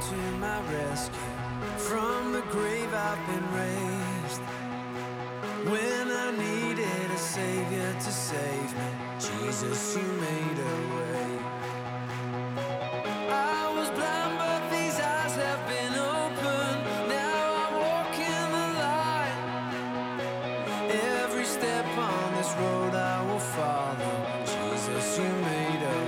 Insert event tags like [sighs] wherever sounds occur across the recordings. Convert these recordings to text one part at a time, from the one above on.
to my rescue. From the grave I've been raised. When I needed a savior to save me, Jesus, you made a way. I was blind, but these eyes have been opened. Now I walk in the light. Every step on this road I will follow. Jesus, you made a way.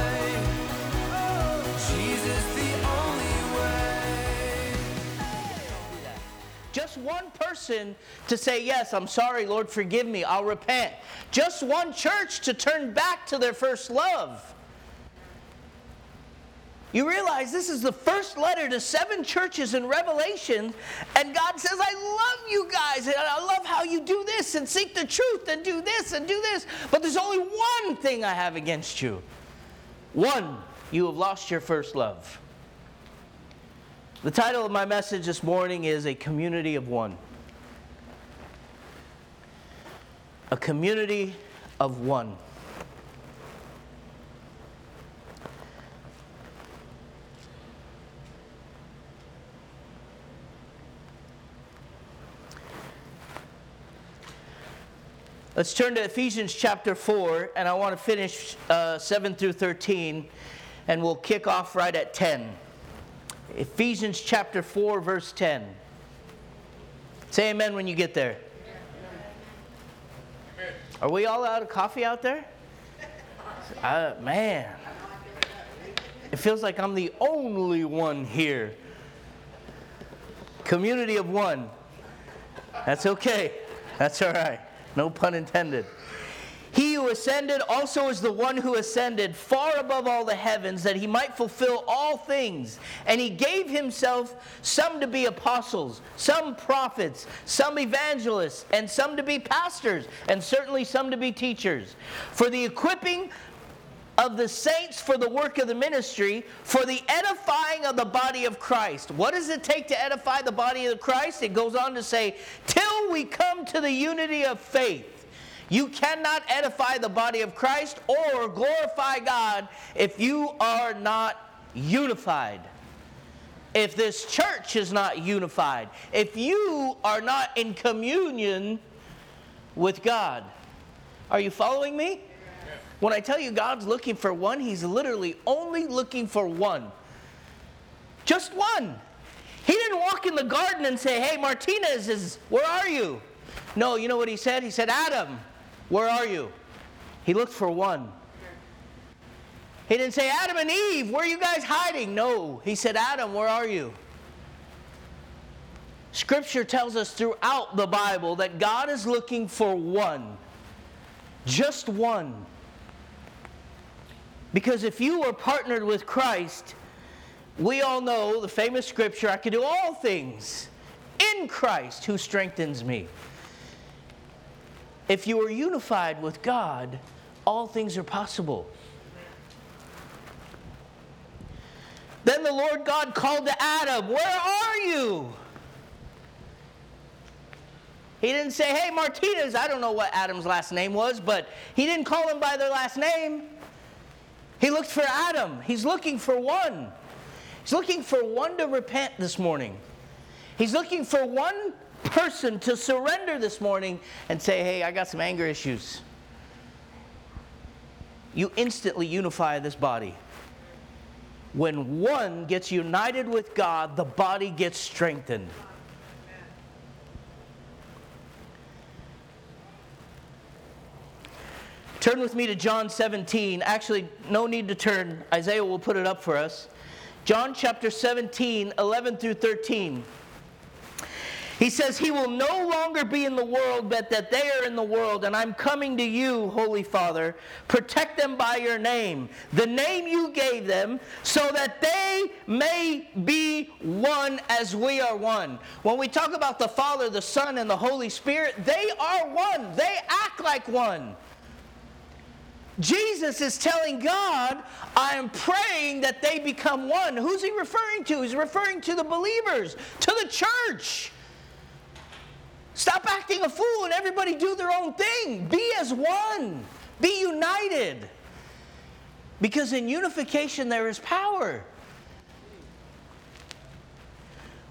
Just one person to say, Yes, I'm sorry, Lord, forgive me, I'll repent. Just one church to turn back to their first love. You realize this is the first letter to seven churches in Revelation, and God says, I love you guys, and I love how you do this and seek the truth and do this and do this. But there's only one thing I have against you. One, you have lost your first love. The title of my message this morning is A Community of One. A Community of One. Let's turn to Ephesians chapter 4, and I want to finish uh, 7 through 13, and we'll kick off right at 10. Ephesians chapter 4, verse 10. Say amen when you get there. Are we all out of coffee out there? Uh, man, it feels like I'm the only one here. Community of one. That's okay. That's all right. No pun intended. He who ascended also is the one who ascended far above all the heavens that he might fulfill all things. And he gave himself some to be apostles, some prophets, some evangelists, and some to be pastors, and certainly some to be teachers. For the equipping of the saints for the work of the ministry, for the edifying of the body of Christ. What does it take to edify the body of Christ? It goes on to say, till we come to the unity of faith. You cannot edify the body of Christ or glorify God if you are not unified. If this church is not unified, if you are not in communion with God. Are you following me? When I tell you God's looking for one, He's literally only looking for one. Just one. He didn't walk in the garden and say, Hey, Martinez, is, where are you? No, you know what He said? He said, Adam, where are you? He looked for one. He didn't say, Adam and Eve, where are you guys hiding? No, He said, Adam, where are you? Scripture tells us throughout the Bible that God is looking for one. Just one. Because if you are partnered with Christ, we all know the famous scripture I can do all things in Christ who strengthens me. If you are unified with God, all things are possible. Then the Lord God called to Adam, Where are you? He didn't say, Hey, Martinez. I don't know what Adam's last name was, but he didn't call him by their last name. He looked for Adam. He's looking for one. He's looking for one to repent this morning. He's looking for one person to surrender this morning and say, Hey, I got some anger issues. You instantly unify this body. When one gets united with God, the body gets strengthened. Turn with me to John 17. Actually, no need to turn. Isaiah will put it up for us. John chapter 17, 11 through 13. He says, He will no longer be in the world, but that they are in the world. And I'm coming to you, Holy Father. Protect them by your name, the name you gave them, so that they may be one as we are one. When we talk about the Father, the Son, and the Holy Spirit, they are one. They act like one. Jesus is telling God, I am praying that they become one. Who's he referring to? He's referring to the believers, to the church. Stop acting a fool and everybody do their own thing. Be as one, be united. Because in unification there is power.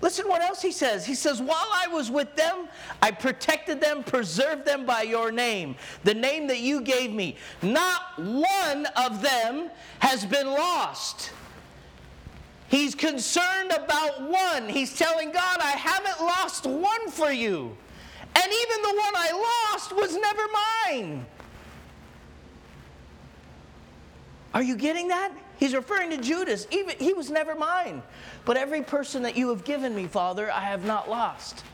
Listen what else he says. He says, While I was with them, I protected them, preserved them by your name, the name that you gave me. Not one of them has been lost. He's concerned about one. He's telling God, I haven't lost one for you. And even the one I lost was never mine. Are you getting that? He's referring to Judas. Even he was never mine. But every person that you have given me, Father, I have not lost.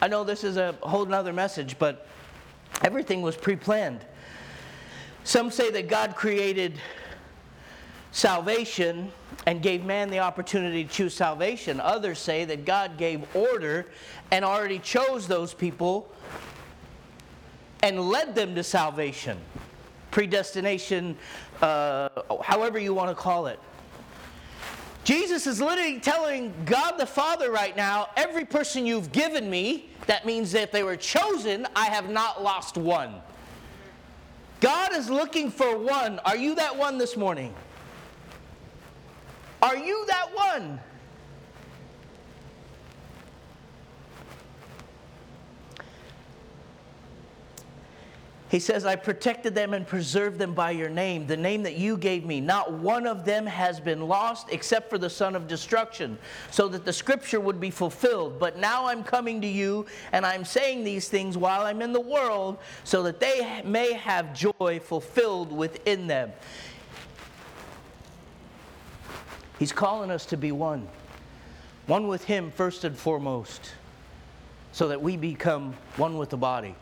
I know this is a whole other message, but everything was pre-planned. Some say that God created salvation and gave man the opportunity to choose salvation. Others say that God gave order and already chose those people and led them to salvation. Predestination, uh, however you want to call it. Jesus is literally telling God the Father right now every person you've given me, that means that they were chosen, I have not lost one. God is looking for one. Are you that one this morning? Are you that one? He says, I protected them and preserved them by your name, the name that you gave me. Not one of them has been lost except for the son of destruction, so that the scripture would be fulfilled. But now I'm coming to you, and I'm saying these things while I'm in the world, so that they may have joy fulfilled within them. He's calling us to be one, one with Him first and foremost, so that we become one with the body.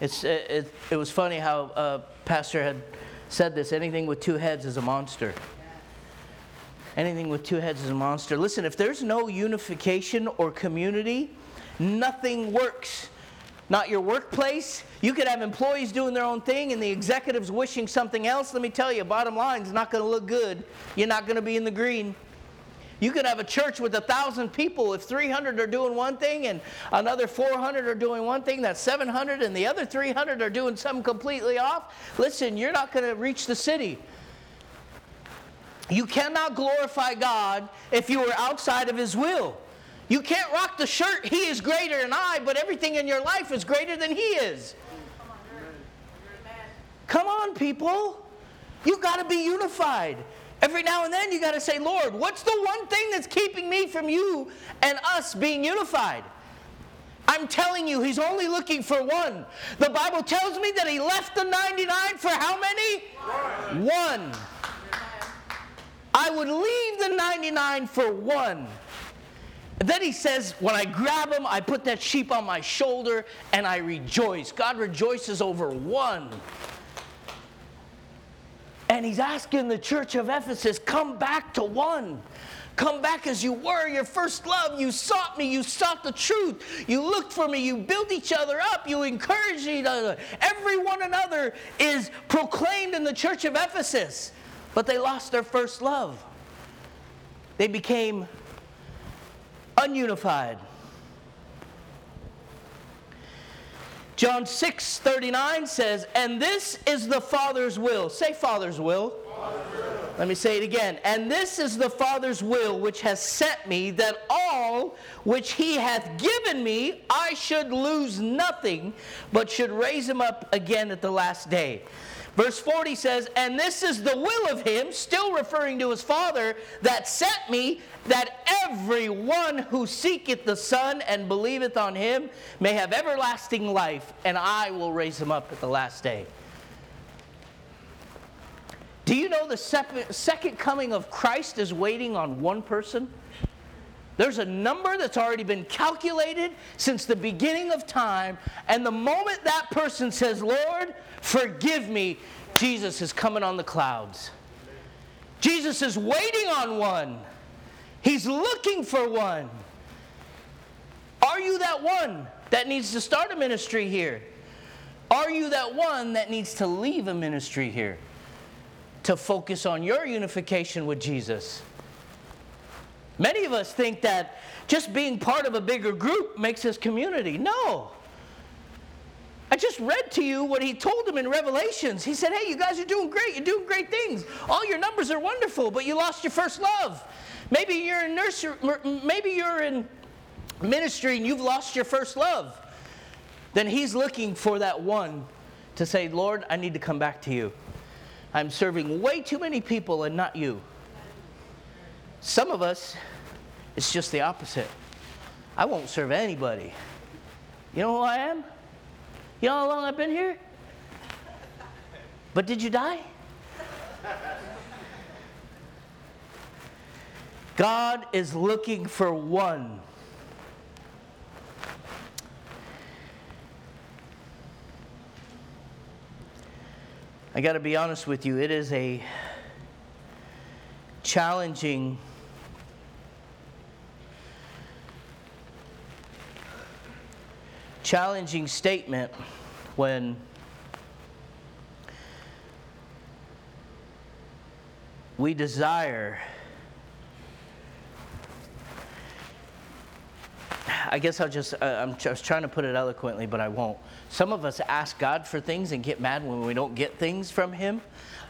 It's, it, it was funny how uh, Pastor had said this anything with two heads is a monster. Anything with two heads is a monster. Listen, if there's no unification or community, nothing works. Not your workplace. You could have employees doing their own thing and the executives wishing something else. Let me tell you, bottom line is not going to look good. You're not going to be in the green. You could have a church with a thousand people. If 300 are doing one thing and another 400 are doing one thing, that's 700, and the other 300 are doing something completely off. Listen, you're not going to reach the city. You cannot glorify God if you are outside of His will. You can't rock the shirt, He is greater than I, but everything in your life is greater than He is. Come on, people. You've got to be unified. Every now and then you got to say, Lord, what's the one thing that's keeping me from you and us being unified? I'm telling you, he's only looking for one. The Bible tells me that he left the 99 for how many? One. one. I would leave the 99 for one. Then he says, when I grab him, I put that sheep on my shoulder and I rejoice. God rejoices over one. And he's asking the church of Ephesus, come back to one. Come back as you were, your first love. You sought me, you sought the truth. You looked for me, you built each other up, you encouraged each other. Every one another is proclaimed in the church of Ephesus, but they lost their first love. They became ununified. John 6 39 says, And this is the Father's will. Say, Father's will. Let me say it again. And this is the Father's will which has sent me, that all which he hath given me, I should lose nothing, but should raise him up again at the last day. Verse 40 says, And this is the will of him, still referring to his Father, that sent me, that every one who seeketh the Son and believeth on him may have everlasting life, and I will raise him up at the last day. Do you know the second coming of Christ is waiting on one person? There's a number that's already been calculated since the beginning of time. And the moment that person says, Lord, forgive me, Jesus is coming on the clouds. Jesus is waiting on one, He's looking for one. Are you that one that needs to start a ministry here? Are you that one that needs to leave a ministry here to focus on your unification with Jesus? Many of us think that just being part of a bigger group makes us community. No. I just read to you what he told them in Revelations. He said, Hey, you guys are doing great. You're doing great things. All your numbers are wonderful, but you lost your first love. Maybe you're in nursery, maybe you're in ministry and you've lost your first love. Then he's looking for that one to say, Lord, I need to come back to you. I'm serving way too many people and not you. Some of us, it's just the opposite. I won't serve anybody. You know who I am? You know how long I've been here? But did you die? God is looking for one. I got to be honest with you, it is a challenging challenging statement when we desire I guess I'll just, uh, I'm just trying to put it eloquently, but I won't. Some of us ask God for things and get mad when we don't get things from Him,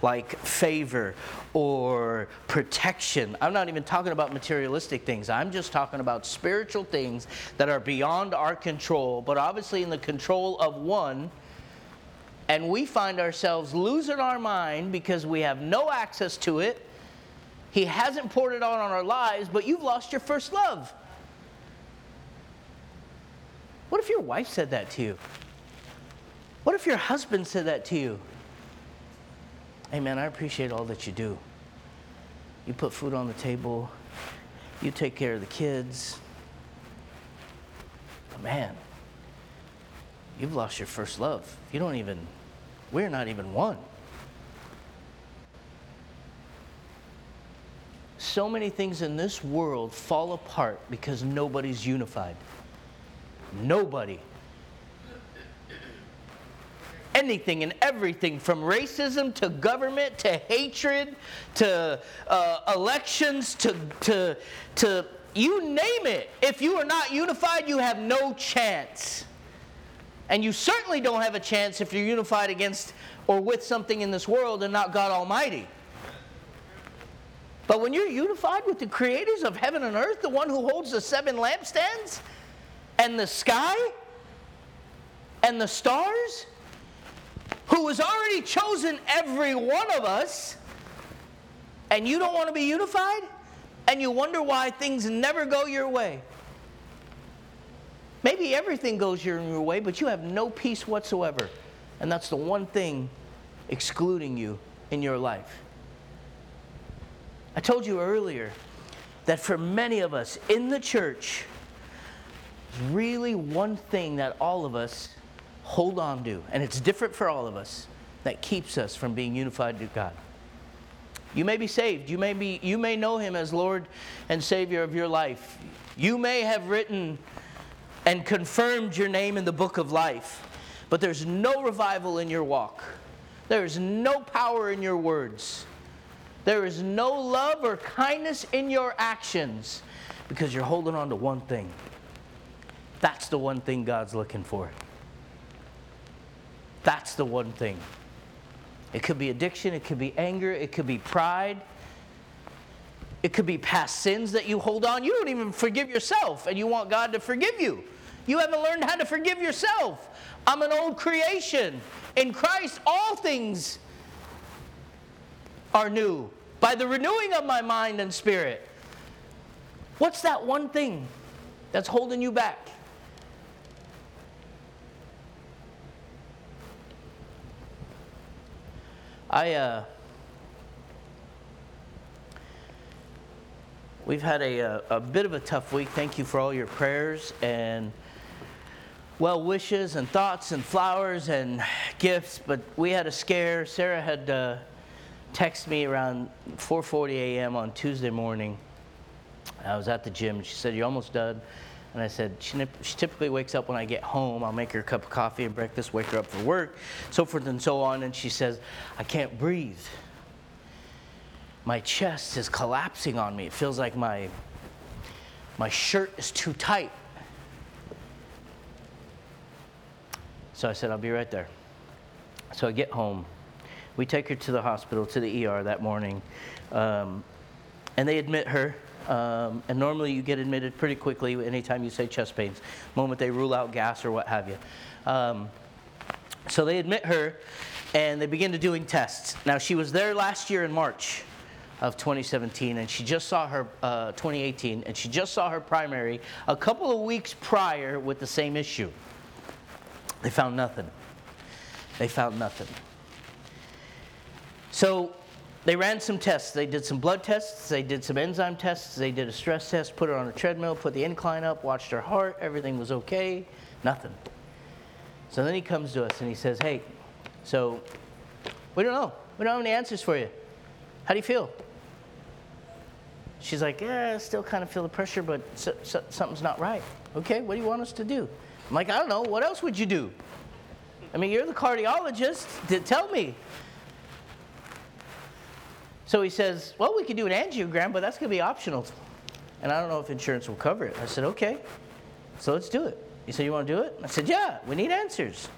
like favor or protection. I'm not even talking about materialistic things. I'm just talking about spiritual things that are beyond our control, but obviously in the control of one. And we find ourselves losing our mind because we have no access to it. He hasn't poured it on on our lives, but you've lost your first love. What if your wife said that to you? What if your husband said that to you? Hey, man, I appreciate all that you do. You put food on the table, you take care of the kids. But man, you've lost your first love. You don't even, we're not even one. So many things in this world fall apart because nobody's unified. Nobody. Anything and everything from racism to government to hatred to uh, elections to, to, to you name it. If you are not unified, you have no chance. And you certainly don't have a chance if you're unified against or with something in this world and not God Almighty. But when you're unified with the creators of heaven and earth, the one who holds the seven lampstands, and the sky and the stars, who has already chosen every one of us, and you don't want to be unified, and you wonder why things never go your way. Maybe everything goes your way, but you have no peace whatsoever. And that's the one thing excluding you in your life. I told you earlier that for many of us in the church, really one thing that all of us hold on to, and it's different for all of us, that keeps us from being unified to God. You may be saved. You may, be, you may know Him as Lord and Savior of your life. You may have written and confirmed your name in the book of life, but there's no revival in your walk. There is no power in your words. There is no love or kindness in your actions because you're holding on to one thing that's the one thing God's looking for. That's the one thing. It could be addiction, it could be anger, it could be pride. It could be past sins that you hold on. You don't even forgive yourself, and you want God to forgive you. You haven't learned how to forgive yourself. I'm an old creation. In Christ, all things are new by the renewing of my mind and spirit. What's that one thing that's holding you back? I, uh, we've had a, a, a bit of a tough week. Thank you for all your prayers and well wishes and thoughts and flowers and gifts. But we had a scare. Sarah had uh, texted me around 4:40 a.m. on Tuesday morning. I was at the gym. She said, "You're almost done." And I said, she, she typically wakes up when I get home. I'll make her a cup of coffee and breakfast, wake her up for work, so forth and so on. And she says, I can't breathe. My chest is collapsing on me. It feels like my, my shirt is too tight. So I said, I'll be right there. So I get home. We take her to the hospital, to the ER that morning. Um, and they admit her. Um, and normally you get admitted pretty quickly anytime you say chest pains, the moment they rule out gas or what have you. Um, so they admit her and they begin to doing tests. Now she was there last year in March of 2017 and she just saw her uh, 2018 and she just saw her primary a couple of weeks prior with the same issue. They found nothing. They found nothing. So they ran some tests. They did some blood tests, they did some enzyme tests, they did a stress test, put her on a treadmill, put the incline up, watched her heart, everything was okay, nothing. So then he comes to us and he says, Hey, so we don't know. We don't have any answers for you. How do you feel? She's like, Yeah, I still kind of feel the pressure, but so, so, something's not right. Okay, what do you want us to do? I'm like, I don't know. What else would you do? I mean, you're the cardiologist. Tell me. So he says, Well, we could do an angiogram, but that's going to be optional. And I don't know if insurance will cover it. I said, Okay, so let's do it. He said, You want to do it? I said, Yeah, we need answers.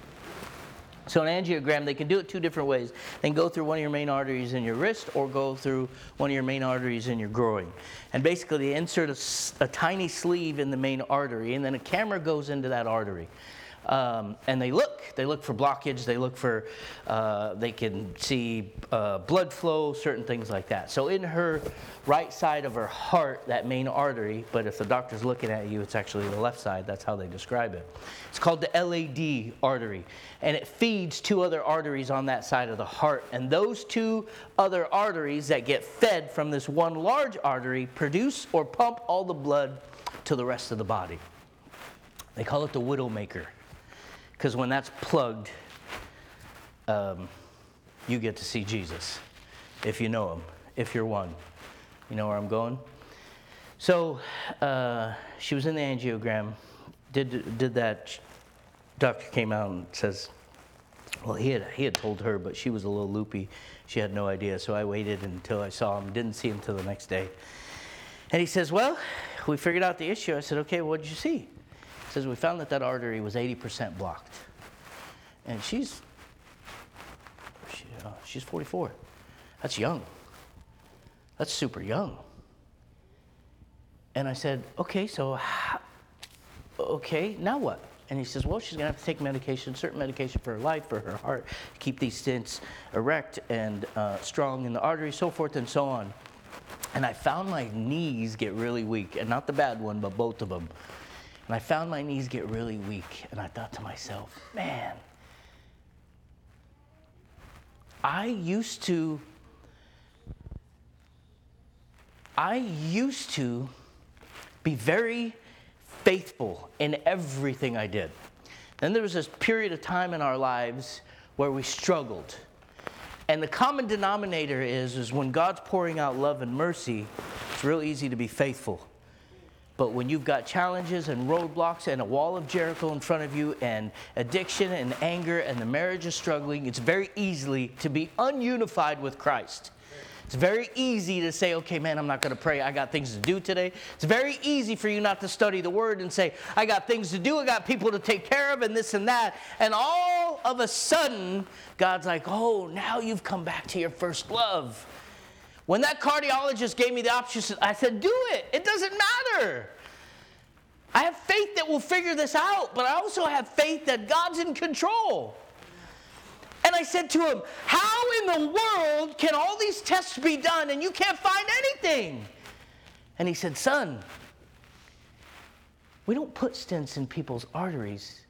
So, an angiogram, they can do it two different ways. They can go through one of your main arteries in your wrist or go through one of your main arteries in your groin. And basically, they insert a, a tiny sleeve in the main artery, and then a camera goes into that artery. Um, and they look. They look for blockage. They look for, uh, they can see uh, blood flow, certain things like that. So in her right side of her heart, that main artery, but if the doctor's looking at you, it's actually the left side. That's how they describe it. It's called the LAD artery, and it feeds two other arteries on that side of the heart. And those two other arteries that get fed from this one large artery produce or pump all the blood to the rest of the body. They call it the widowmaker because when that's plugged, um, you get to see Jesus if you know him, if you're one. You know where I'm going? So uh, she was in the angiogram, did, did that. Doctor came out and says, well, he had, he had told her, but she was a little loopy. She had no idea. So I waited until I saw him, didn't see him until the next day. And he says, Well, we figured out the issue. I said, Okay, what did you see? Says, We found that that artery was 80% blocked. And she's, she, uh, she's 44. That's young. That's super young. And I said, Okay, so okay, now what? And he says, well, she's going to have to take medication, certain medication for her life, for her heart, keep these stents erect and uh, strong in the artery, so forth and so on. And I found my knees get really weak, and not the bad one, but both of them. And I found my knees get really weak, and I thought to myself, man, I used to, I used to be very faithful in everything I did. Then there was this period of time in our lives where we struggled. And the common denominator is, is when God's pouring out love and mercy, it's real easy to be faithful. But when you've got challenges and roadblocks and a wall of Jericho in front of you and addiction and anger and the marriage is struggling, it's very easily to be ununified with Christ. It's very easy to say, okay, man, I'm not going to pray. I got things to do today. It's very easy for you not to study the word and say, I got things to do. I got people to take care of and this and that. And all of a sudden, God's like, oh, now you've come back to your first love. When that cardiologist gave me the option, I said, do it. It doesn't matter. I have faith that we'll figure this out, but I also have faith that God's in control. And I said to him, How in the world can all these tests be done and you can't find anything? And he said, Son, we don't put stents in people's arteries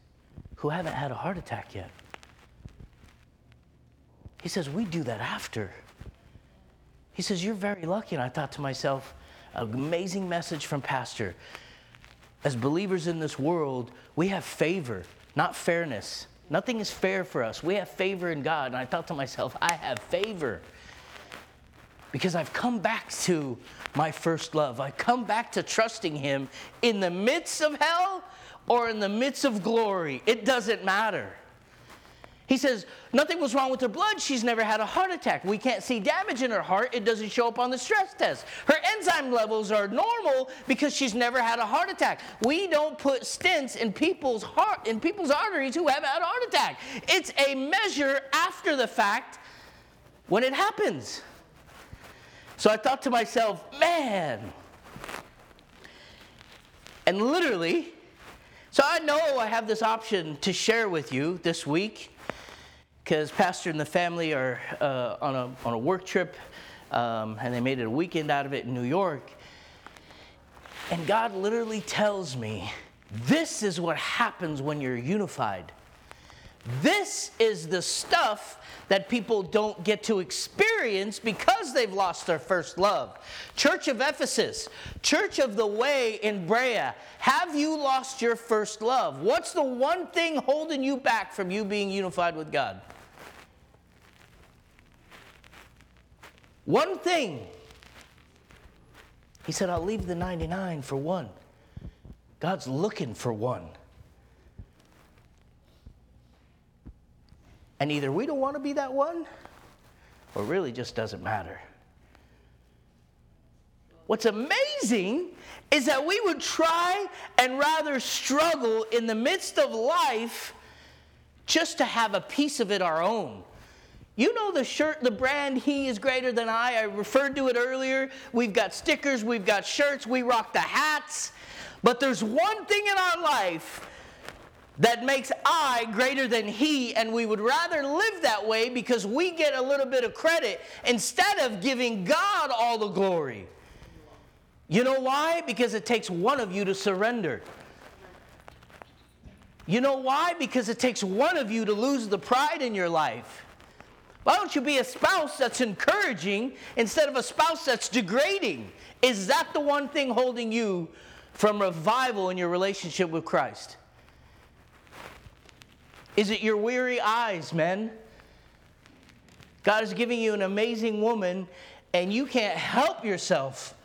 who haven't had a heart attack yet. He says, We do that after. He says, You're very lucky. And I thought to myself, amazing message from Pastor. As believers in this world, we have favor, not fairness. Nothing is fair for us. We have favor in God. And I thought to myself, I have favor because I've come back to my first love. I come back to trusting Him in the midst of hell or in the midst of glory. It doesn't matter. He says, nothing was wrong with her blood. She's never had a heart attack. We can't see damage in her heart. It doesn't show up on the stress test. Her enzyme levels are normal because she's never had a heart attack. We don't put stents in people's heart in people's arteries who have had a heart attack. It's a measure after the fact when it happens. So I thought to myself, man. And literally, so I know I have this option to share with you this week because Pastor and the family are uh, on, a, on a work trip um, and they made it a weekend out of it in New York. And God literally tells me this is what happens when you're unified. This is the stuff that people don't get to experience because they've lost their first love. Church of Ephesus, Church of the Way in Brea, have you lost your first love? What's the one thing holding you back from you being unified with God? One thing. He said, I'll leave the 99 for one. God's looking for one. And either we don't want to be that one, or really just doesn't matter. What's amazing is that we would try and rather struggle in the midst of life just to have a piece of it our own. You know the shirt, the brand He is Greater Than I. I referred to it earlier. We've got stickers, we've got shirts, we rock the hats. But there's one thing in our life that makes I greater than he, and we would rather live that way because we get a little bit of credit instead of giving God all the glory. You know why? Because it takes one of you to surrender. You know why? Because it takes one of you to lose the pride in your life. Why don't you be a spouse that's encouraging instead of a spouse that's degrading? Is that the one thing holding you from revival in your relationship with Christ? Is it your weary eyes, men? God is giving you an amazing woman, and you can't help yourself.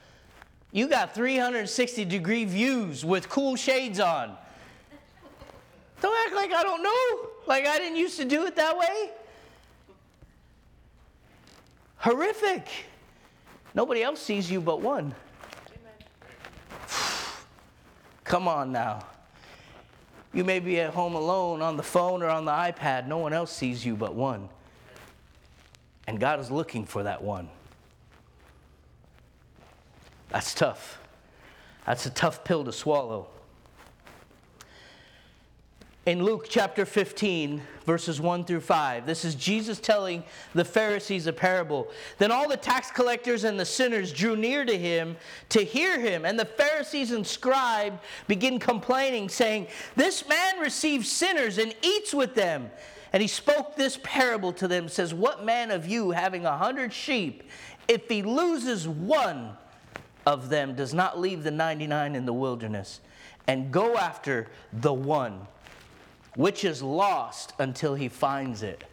You got 360 degree views with cool shades on. Don't act like I don't know, like I didn't used to do it that way. Horrific. Nobody else sees you but one. [sighs] Come on now. You may be at home alone on the phone or on the iPad. No one else sees you but one. And God is looking for that one. That's tough. That's a tough pill to swallow. In Luke chapter 15, verses 1 through 5, this is Jesus telling the Pharisees a parable. Then all the tax collectors and the sinners drew near to him to hear him. And the Pharisees and scribes begin complaining, saying, This man receives sinners and eats with them. And he spoke this parable to them, says, What man of you, having a hundred sheep, if he loses one of them, does not leave the 99 in the wilderness and go after the one? Which is lost until he finds it.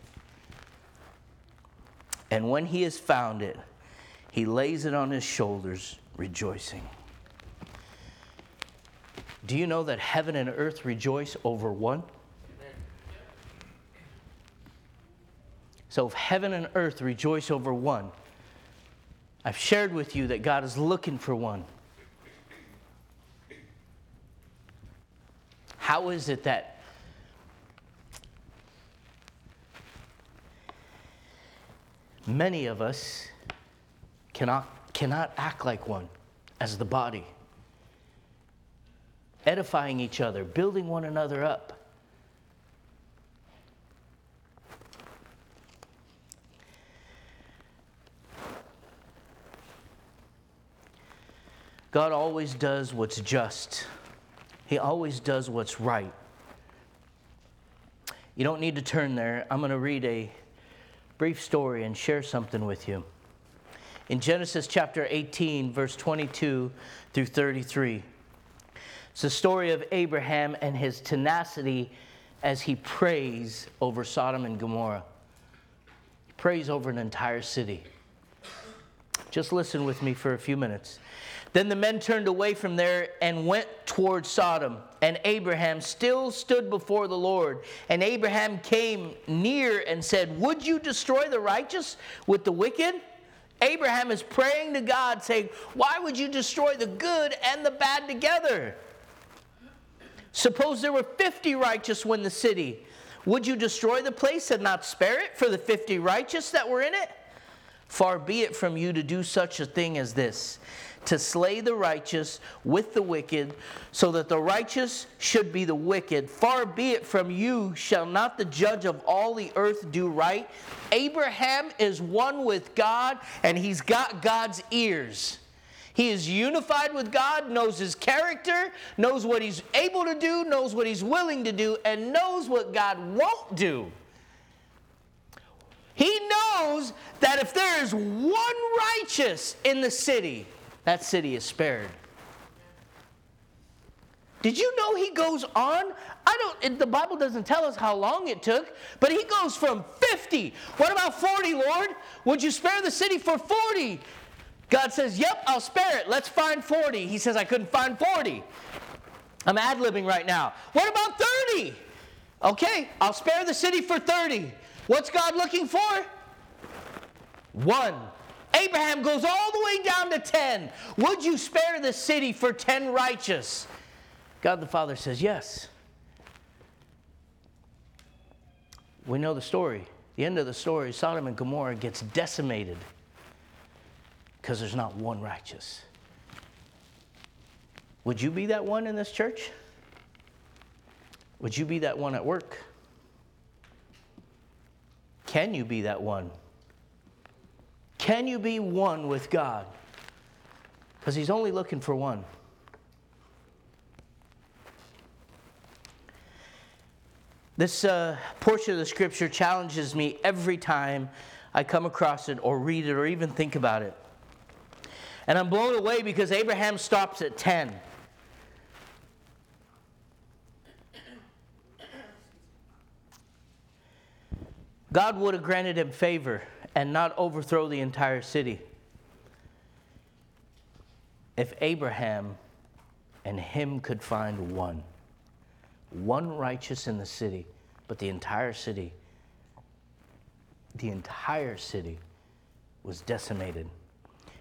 And when he has found it, he lays it on his shoulders, rejoicing. Do you know that heaven and earth rejoice over one? So, if heaven and earth rejoice over one, I've shared with you that God is looking for one. How is it that many of us cannot, cannot act like one as the body, edifying each other, building one another up. God always does what's just. He always does what's right. You don't need to turn there. I'm going to read a brief story and share something with you. in Genesis chapter 18, verse 22 through 33. It's the story of Abraham and his tenacity as he prays over Sodom and Gomorrah. He prays over an entire city. Just listen with me for a few minutes. Then the men turned away from there and went toward Sodom. And Abraham still stood before the Lord. And Abraham came near and said, Would you destroy the righteous with the wicked? Abraham is praying to God, saying, Why would you destroy the good and the bad together? Suppose there were 50 righteous in the city. Would you destroy the place and not spare it for the 50 righteous that were in it? Far be it from you to do such a thing as this to slay the righteous with the wicked, so that the righteous should be the wicked. Far be it from you, shall not the judge of all the earth do right? Abraham is one with God, and he's got God's ears. He is unified with God, knows his character, knows what he's able to do, knows what he's willing to do, and knows what God won't do. He knows that if there is one righteous in the city, that city is spared. Did you know he goes on? I don't, the Bible doesn't tell us how long it took, but he goes from 50. What about 40, Lord? Would you spare the city for 40? God says, Yep, I'll spare it. Let's find 40. He says, I couldn't find 40. I'm ad libbing right now. What about 30? Okay, I'll spare the city for 30. What's God looking for? One. Abraham goes all the way down to 10. Would you spare the city for 10 righteous? God the Father says, Yes. We know the story. The end of the story Sodom and Gomorrah gets decimated because there's not one righteous. Would you be that one in this church? Would you be that one at work? Can you be that one? Can you be one with God? Because He's only looking for one. This uh, portion of the scripture challenges me every time I come across it or read it or even think about it. And I'm blown away because Abraham stops at 10. God would have granted him favor and not overthrow the entire city if Abraham and him could find one, one righteous in the city, but the entire city, the entire city was decimated.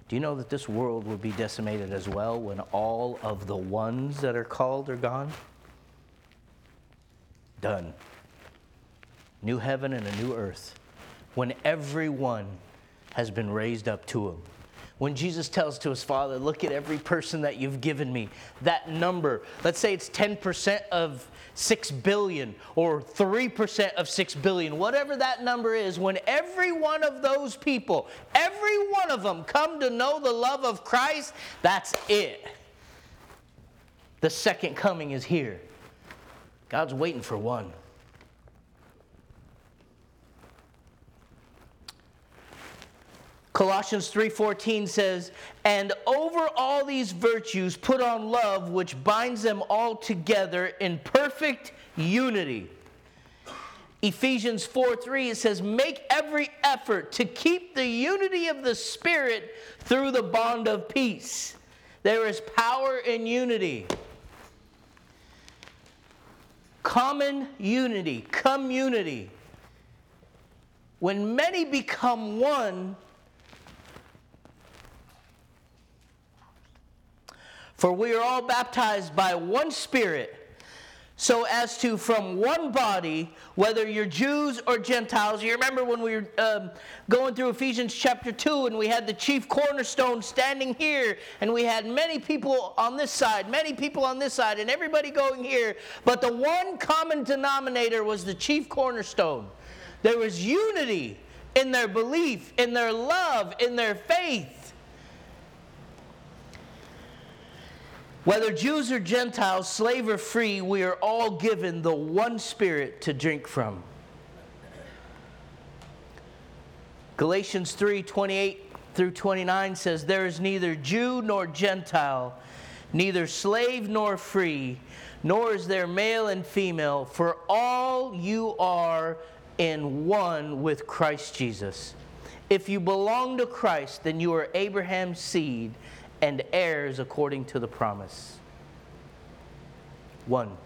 Do you know that this world will be decimated as well when all of the ones that are called are gone? Done. New heaven and a new earth. When everyone has been raised up to him. When Jesus tells to his Father, Look at every person that you've given me, that number, let's say it's 10% of 6 billion or 3% of 6 billion, whatever that number is, when every one of those people, every one of them come to know the love of Christ, that's it. The second coming is here. God's waiting for one. Colossians 3:14 says, "And over all these virtues put on love, which binds them all together in perfect unity." Ephesians 4:3 it says, "Make every effort to keep the unity of the spirit through the bond of peace." There is power in unity. Common unity, community. When many become one, For we are all baptized by one Spirit, so as to from one body, whether you're Jews or Gentiles. You remember when we were um, going through Ephesians chapter 2 and we had the chief cornerstone standing here, and we had many people on this side, many people on this side, and everybody going here. But the one common denominator was the chief cornerstone. There was unity in their belief, in their love, in their faith. Whether Jews or Gentiles, slave or free, we are all given the one Spirit to drink from. Galatians 3 28 through 29 says, There is neither Jew nor Gentile, neither slave nor free, nor is there male and female, for all you are in one with Christ Jesus. If you belong to Christ, then you are Abraham's seed and heirs according to the promise. One.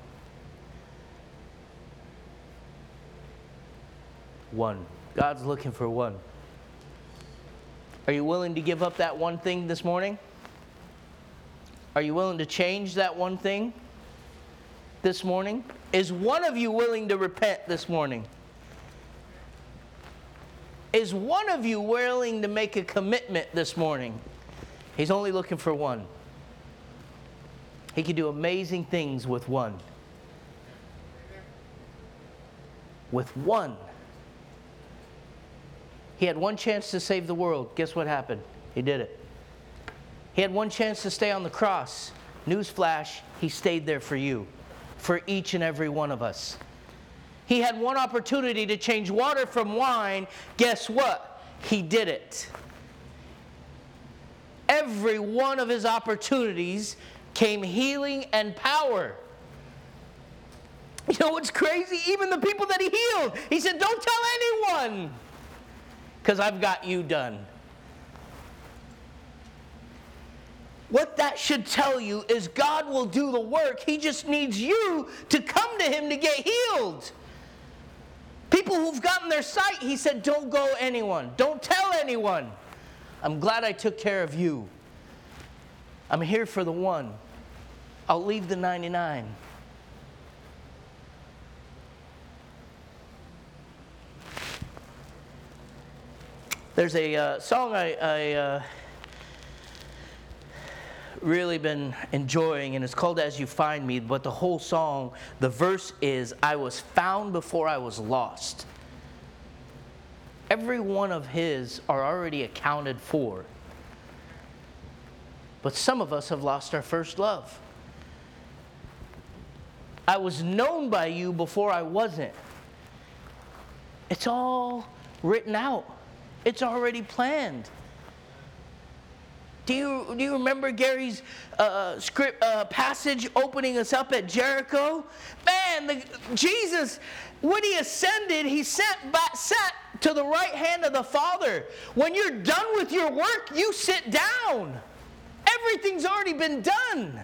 One. God's looking for one. Are you willing to give up that one thing this morning? Are you willing to change that one thing this morning? Is one of you willing to repent this morning? Is one of you willing to make a commitment this morning? He's only looking for one. He can do amazing things with one. With one. He had one chance to save the world. Guess what happened? He did it. He had one chance to stay on the cross. Newsflash, he stayed there for you, for each and every one of us. He had one opportunity to change water from wine. Guess what? He did it. Every one of his opportunities came healing and power. You know what's crazy? Even the people that he healed, he said, Don't tell anyone because I've got you done. What that should tell you is God will do the work. He just needs you to come to Him to get healed. People who've gotten their sight, He said, don't go anyone, don't tell anyone. I'm glad I took care of you. I'm here for the one. I'll leave the 99. There's a uh, song I, I uh, really been enjoying, and it's called As You Find Me. But the whole song, the verse is I was found before I was lost. Every one of his are already accounted for. But some of us have lost our first love. I was known by you before I wasn't. It's all written out. It's already planned. Do you, do you remember Gary's uh, script uh, passage opening us up at Jericho? Man, the, Jesus, when he ascended, he sat, back, sat to the right hand of the Father. When you're done with your work, you sit down. Everything's already been done.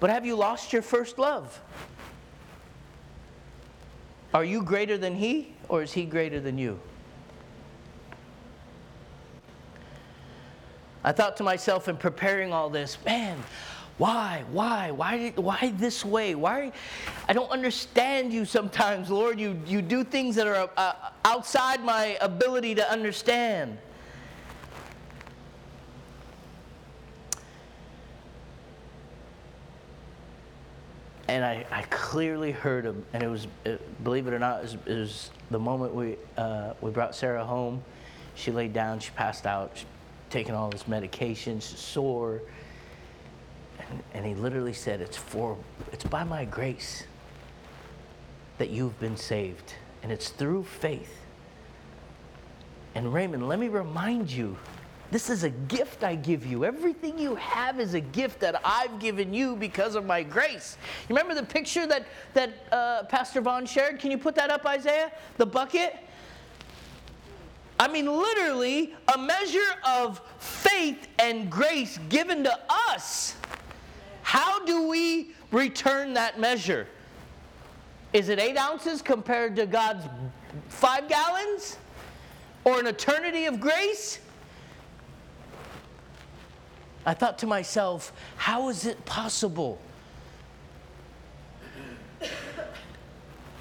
But have you lost your first love? Are you greater than he? or is he greater than you? I thought to myself in preparing all this, man, why, why, why, why this way? Why? I don't understand you sometimes, Lord. You, you do things that are uh, outside my ability to understand. and I, I clearly heard him, and it was, it, believe it or not, it was, it was the moment we, uh, we brought Sarah home. She laid down, she passed out, she taking all this medication, she's sore. And, and he literally said, it's, for, it's by my grace that you've been saved, and it's through faith. And Raymond, let me remind you this is a gift I give you. Everything you have is a gift that I've given you because of my grace. You remember the picture that, that uh, Pastor Vaughn shared? Can you put that up, Isaiah? The bucket? I mean, literally, a measure of faith and grace given to us. How do we return that measure? Is it eight ounces compared to God's five gallons? Or an eternity of grace? I thought to myself, how is it possible?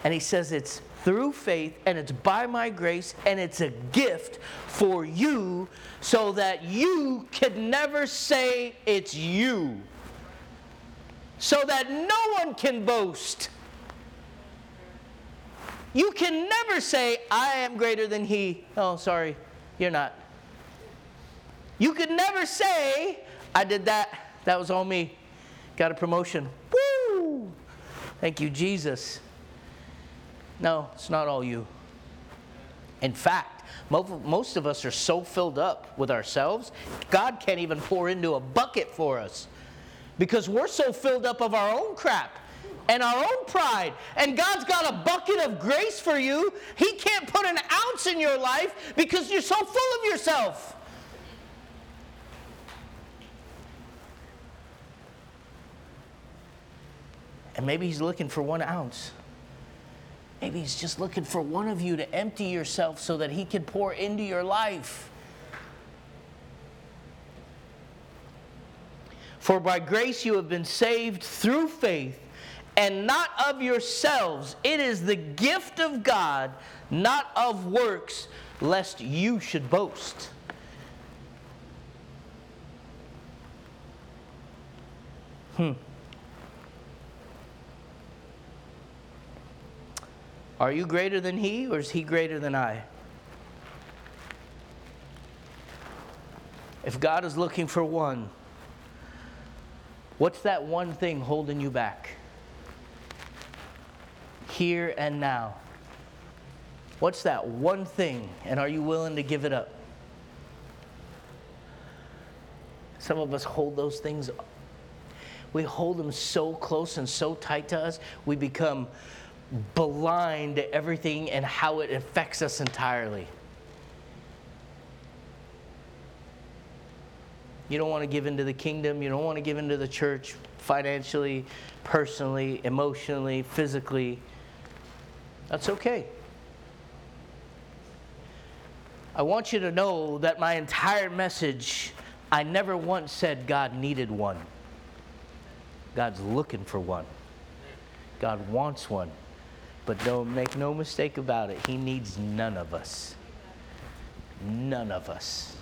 And he says it's through faith and it's by my grace and it's a gift for you so that you can never say it's you. So that no one can boast. You can never say, I am greater than he. Oh, sorry, you're not. You can never say, I did that. That was all me. Got a promotion. Woo! Thank you, Jesus. No, it's not all you. In fact, most of us are so filled up with ourselves, God can't even pour into a bucket for us because we're so filled up of our own crap and our own pride. And God's got a bucket of grace for you. He can't put an ounce in your life because you're so full of yourself. And maybe He's looking for one ounce. Maybe He's just looking for one of you to empty yourself so that He can pour into your life. For by grace you have been saved through faith, and not of yourselves. It is the gift of God, not of works, lest you should boast. Hmm. Are you greater than he, or is he greater than I? If God is looking for one, what's that one thing holding you back? Here and now. What's that one thing, and are you willing to give it up? Some of us hold those things, we hold them so close and so tight to us, we become blind to everything and how it affects us entirely. You don't want to give into the kingdom. You don't want to give into the church financially, personally, emotionally, physically. That's okay. I want you to know that my entire message, I never once said God needed one. God's looking for one. God wants one. But don't make no mistake about it, He needs none of us. None of us.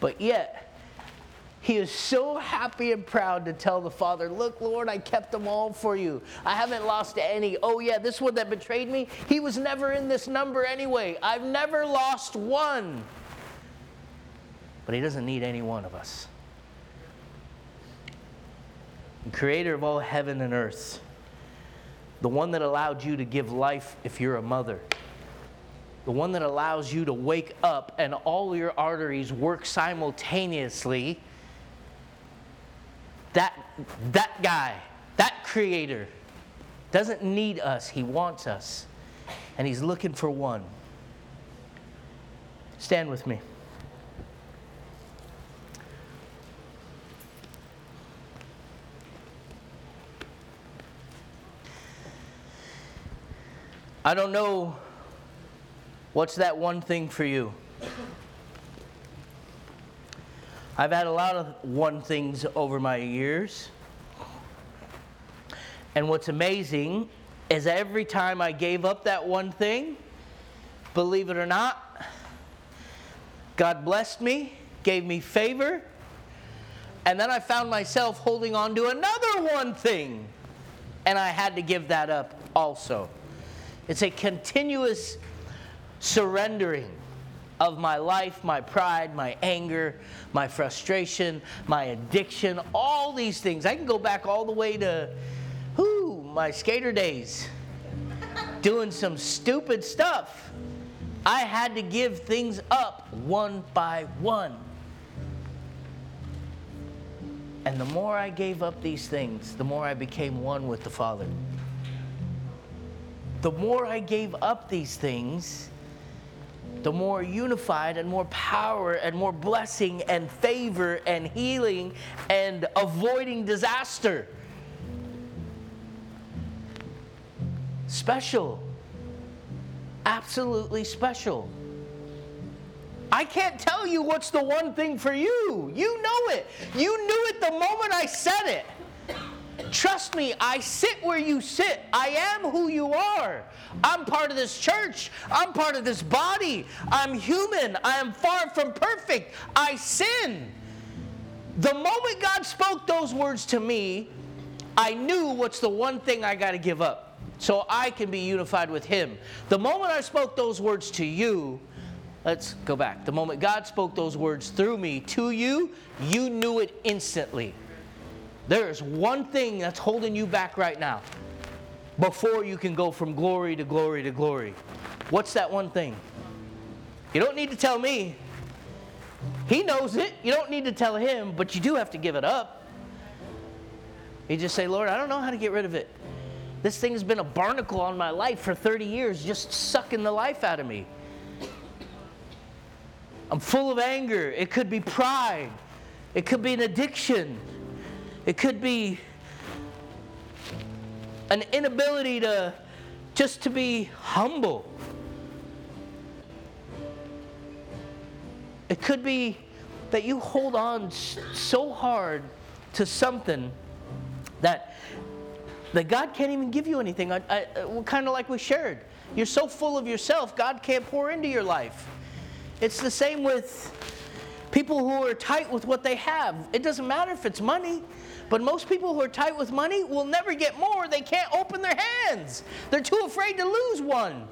But yet, he is so happy and proud to tell the Father, Look, Lord, I kept them all for you. I haven't lost any. Oh, yeah, this one that betrayed me, he was never in this number anyway. I've never lost one. But he doesn't need any one of us. The creator of all heaven and earth the one that allowed you to give life if you're a mother, the one that allows you to wake up and all your arteries work simultaneously, that, that guy, that creator, doesn't need us, he wants us. And he's looking for one. Stand with me. I don't know what's that one thing for you. I've had a lot of one things over my years. And what's amazing is every time I gave up that one thing, believe it or not, God blessed me, gave me favor, and then I found myself holding on to another one thing, and I had to give that up also. It's a continuous surrendering of my life, my pride, my anger, my frustration, my addiction, all these things. I can go back all the way to whoo, my skater days, doing some stupid stuff. I had to give things up one by one. And the more I gave up these things, the more I became one with the Father the more I gave up these things, the more unified and more power and more blessing and favor and healing and avoiding disaster. Special. Absolutely special. I can't tell you what's the one thing for you. You know it. You knew it the moment I said it. Trust me, I sit where you sit. I am who you are. I'm part of this church. I'm part of this body. I'm human. I am far from perfect. I sin. The moment God spoke those words to me, I knew what's the one thing I got to give up so I can be unified with Him. The moment I spoke those words to you, let's go back. The moment God spoke those words through me to you, you knew it instantly. There is one thing that's holding you back right now before you can go from glory to glory to glory. What's that one thing? You don't need to tell me. He knows it. You don't need to tell him, but you do have to give it up. You just say, Lord, I don't know how to get rid of it. This thing has been a barnacle on my life for 30 years, just sucking the life out of me. I'm full of anger. It could be pride. It could be an addiction. It could be an inability to just to be humble. It could be that you hold on so hard to something that that God can't even give you anything. I, I, kind of like we shared. You're so full of yourself, God can't pour into your life. It's the same with people who are tight with what they have. It doesn't matter if it's money, but most people who are tight with money will never get more. They can't open their hands, they're too afraid to lose one.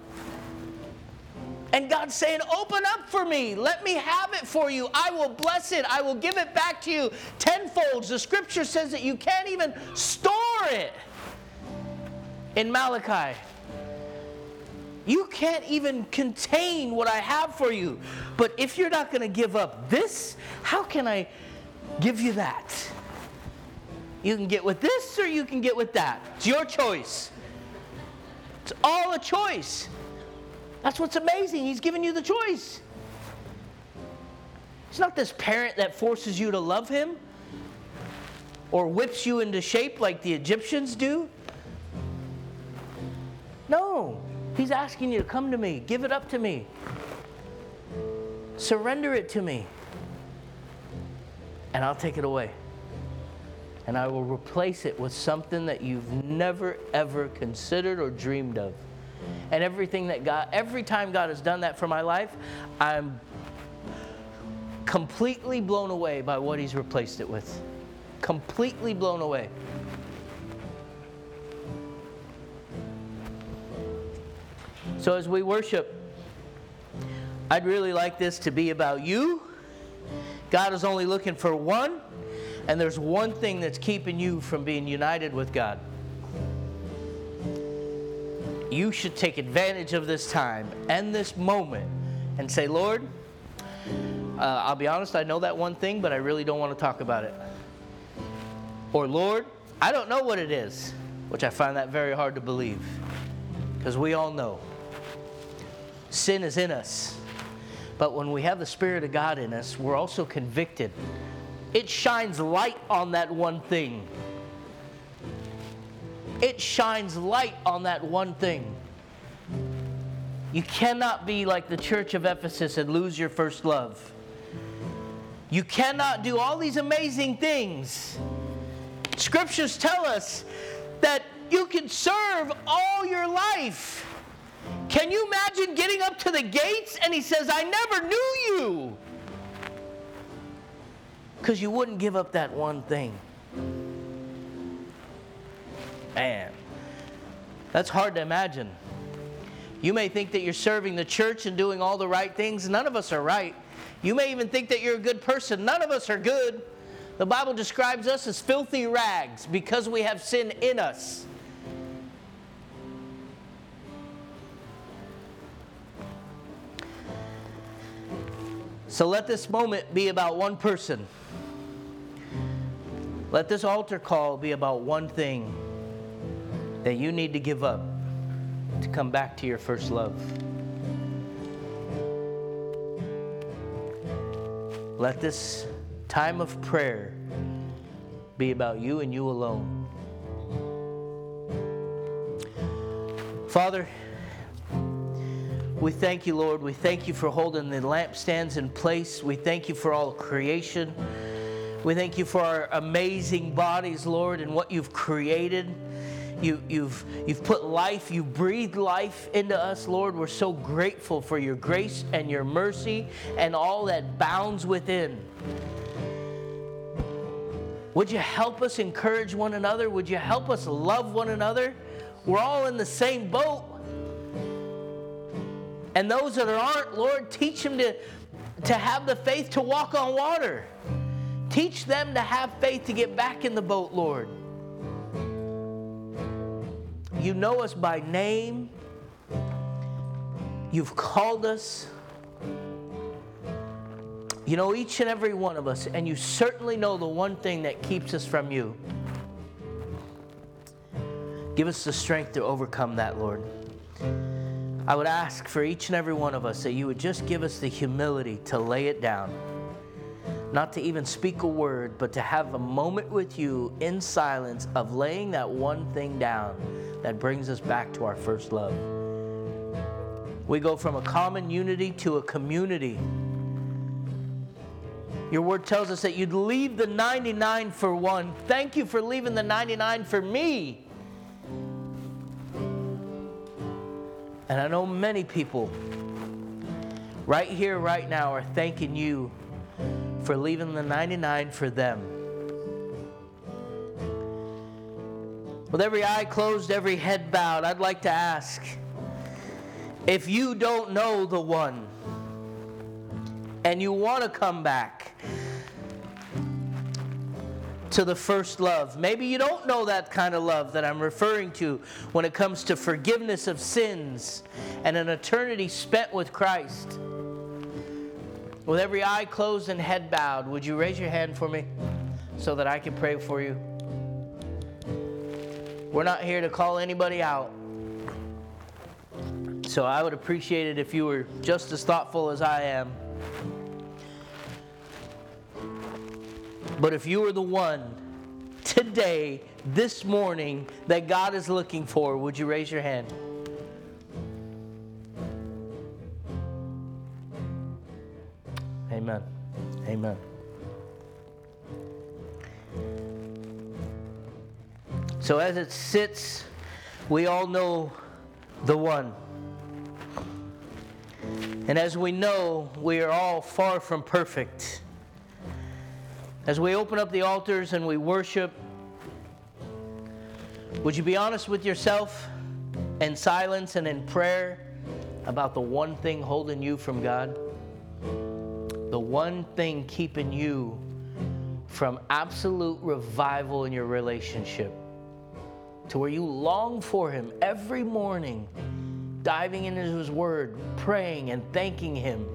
And God's saying, Open up for me. Let me have it for you. I will bless it. I will give it back to you tenfold. The scripture says that you can't even store it in Malachi. You can't even contain what I have for you. But if you're not going to give up this, how can I give you that? You can get with this or you can get with that. It's your choice. It's all a choice. That's what's amazing. He's given you the choice. It's not this parent that forces you to love him or whips you into shape like the Egyptians do. No. He's asking you to come to me, give it up to me, surrender it to me, and I'll take it away. And I will replace it with something that you've never, ever considered or dreamed of. And everything that God, every time God has done that for my life, I'm completely blown away by what He's replaced it with. Completely blown away. So as we worship, I'd really like this to be about you. God is only looking for one, and there's one thing that's keeping you from being united with God. You should take advantage of this time and this moment and say, Lord, uh, I'll be honest, I know that one thing, but I really don't want to talk about it. Or, Lord, I don't know what it is, which I find that very hard to believe because we all know. Sin is in us. But when we have the Spirit of God in us, we're also convicted. It shines light on that one thing. It shines light on that one thing. You cannot be like the church of Ephesus and lose your first love. You cannot do all these amazing things. Scriptures tell us that you can serve all your life can you imagine getting up to the gates and he says, I never knew you? Because you wouldn't give up that one thing. Man, that's hard to imagine. You may think that you're serving the church and doing all the right things. None of us are right. You may even think that you're a good person. None of us are good. The Bible describes us as filthy rags because we have sin in us. So let this moment be about one person. Let this altar call be about one thing that you need to give up to come back to your first love. Let this time of prayer be about you and you alone. Father, we thank you, Lord. We thank you for holding the lampstands in place. We thank you for all creation. We thank you for our amazing bodies, Lord, and what you've created. You, you've, you've put life, you've breathed life into us, Lord. We're so grateful for your grace and your mercy and all that bounds within. Would you help us encourage one another? Would you help us love one another? We're all in the same boat. And those that aren't, Lord, teach them to, to have the faith to walk on water. Teach them to have faith to get back in the boat, Lord. You know us by name. You've called us. You know each and every one of us, and you certainly know the one thing that keeps us from you. Give us the strength to overcome that, Lord. I would ask for each and every one of us that you would just give us the humility to lay it down, not to even speak a word, but to have a moment with you in silence of laying that one thing down that brings us back to our first love. We go from a common unity to a community. Your word tells us that you'd leave the 99 for one. Thank you for leaving the 99 for me. And I know many people right here, right now, are thanking you for leaving the 99 for them. With every eye closed, every head bowed, I'd like to ask if you don't know the one and you want to come back to the first love, maybe you don't know that kind of love that I'm referring to when it comes to forgiveness of sins and an eternity spent with Christ. With every eye closed and head bowed, would you raise your hand for me so that I can pray for you? We're not here to call anybody out. So I would appreciate it if you were just as thoughtful as I am. But if you are the one today, this morning, that God is looking for, would you raise your hand? Amen. Amen. So as it sits, we all know the one. And as we know, we are all far from perfect. As we open up the altars and we worship, would you be honest with yourself in silence and in prayer about the one thing holding you from God? The one thing keeping you from absolute revival in your relationship to where you long for Him every morning, diving into His Word, praying and thanking Him.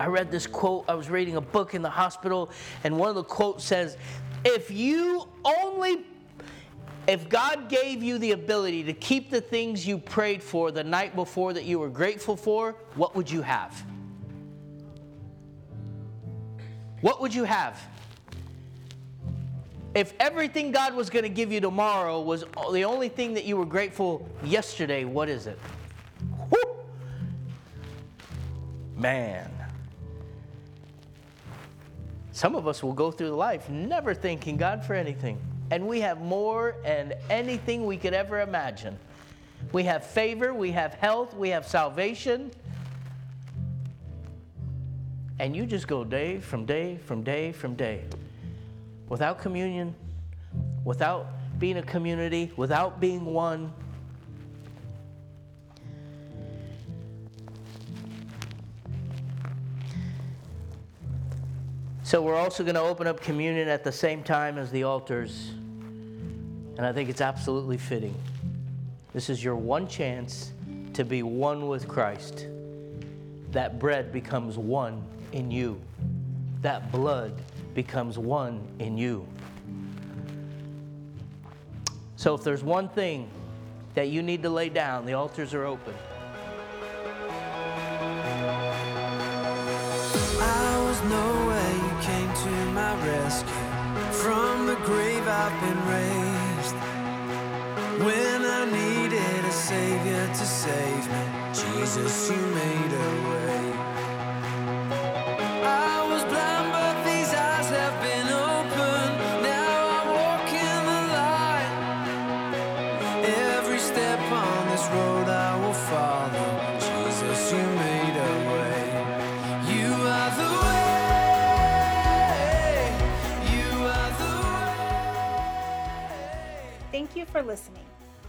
I read this quote. I was reading a book in the hospital, and one of the quotes says, If you only, if God gave you the ability to keep the things you prayed for the night before that you were grateful for, what would you have? What would you have? If everything God was going to give you tomorrow was the only thing that you were grateful yesterday, what is it? Man. Some of us will go through life never thanking God for anything. And we have more and anything we could ever imagine. We have favor, we have health, we have salvation. And you just go day from day from day from day without communion, without being a community, without being one. So we're also going to open up communion at the same time as the altars. And I think it's absolutely fitting. This is your one chance to be one with Christ. That bread becomes one in you. That blood becomes one in you. So if there's one thing that you need to lay down, the altars are open. From the grave I've been raised. When I needed a savior to save me, Jesus, you made a way. I was blind, but these eyes have been opened. Now I walk in the light. Every step on this road I will follow. Jesus, you made a way. You are the way. You are the way. Thank you for listening.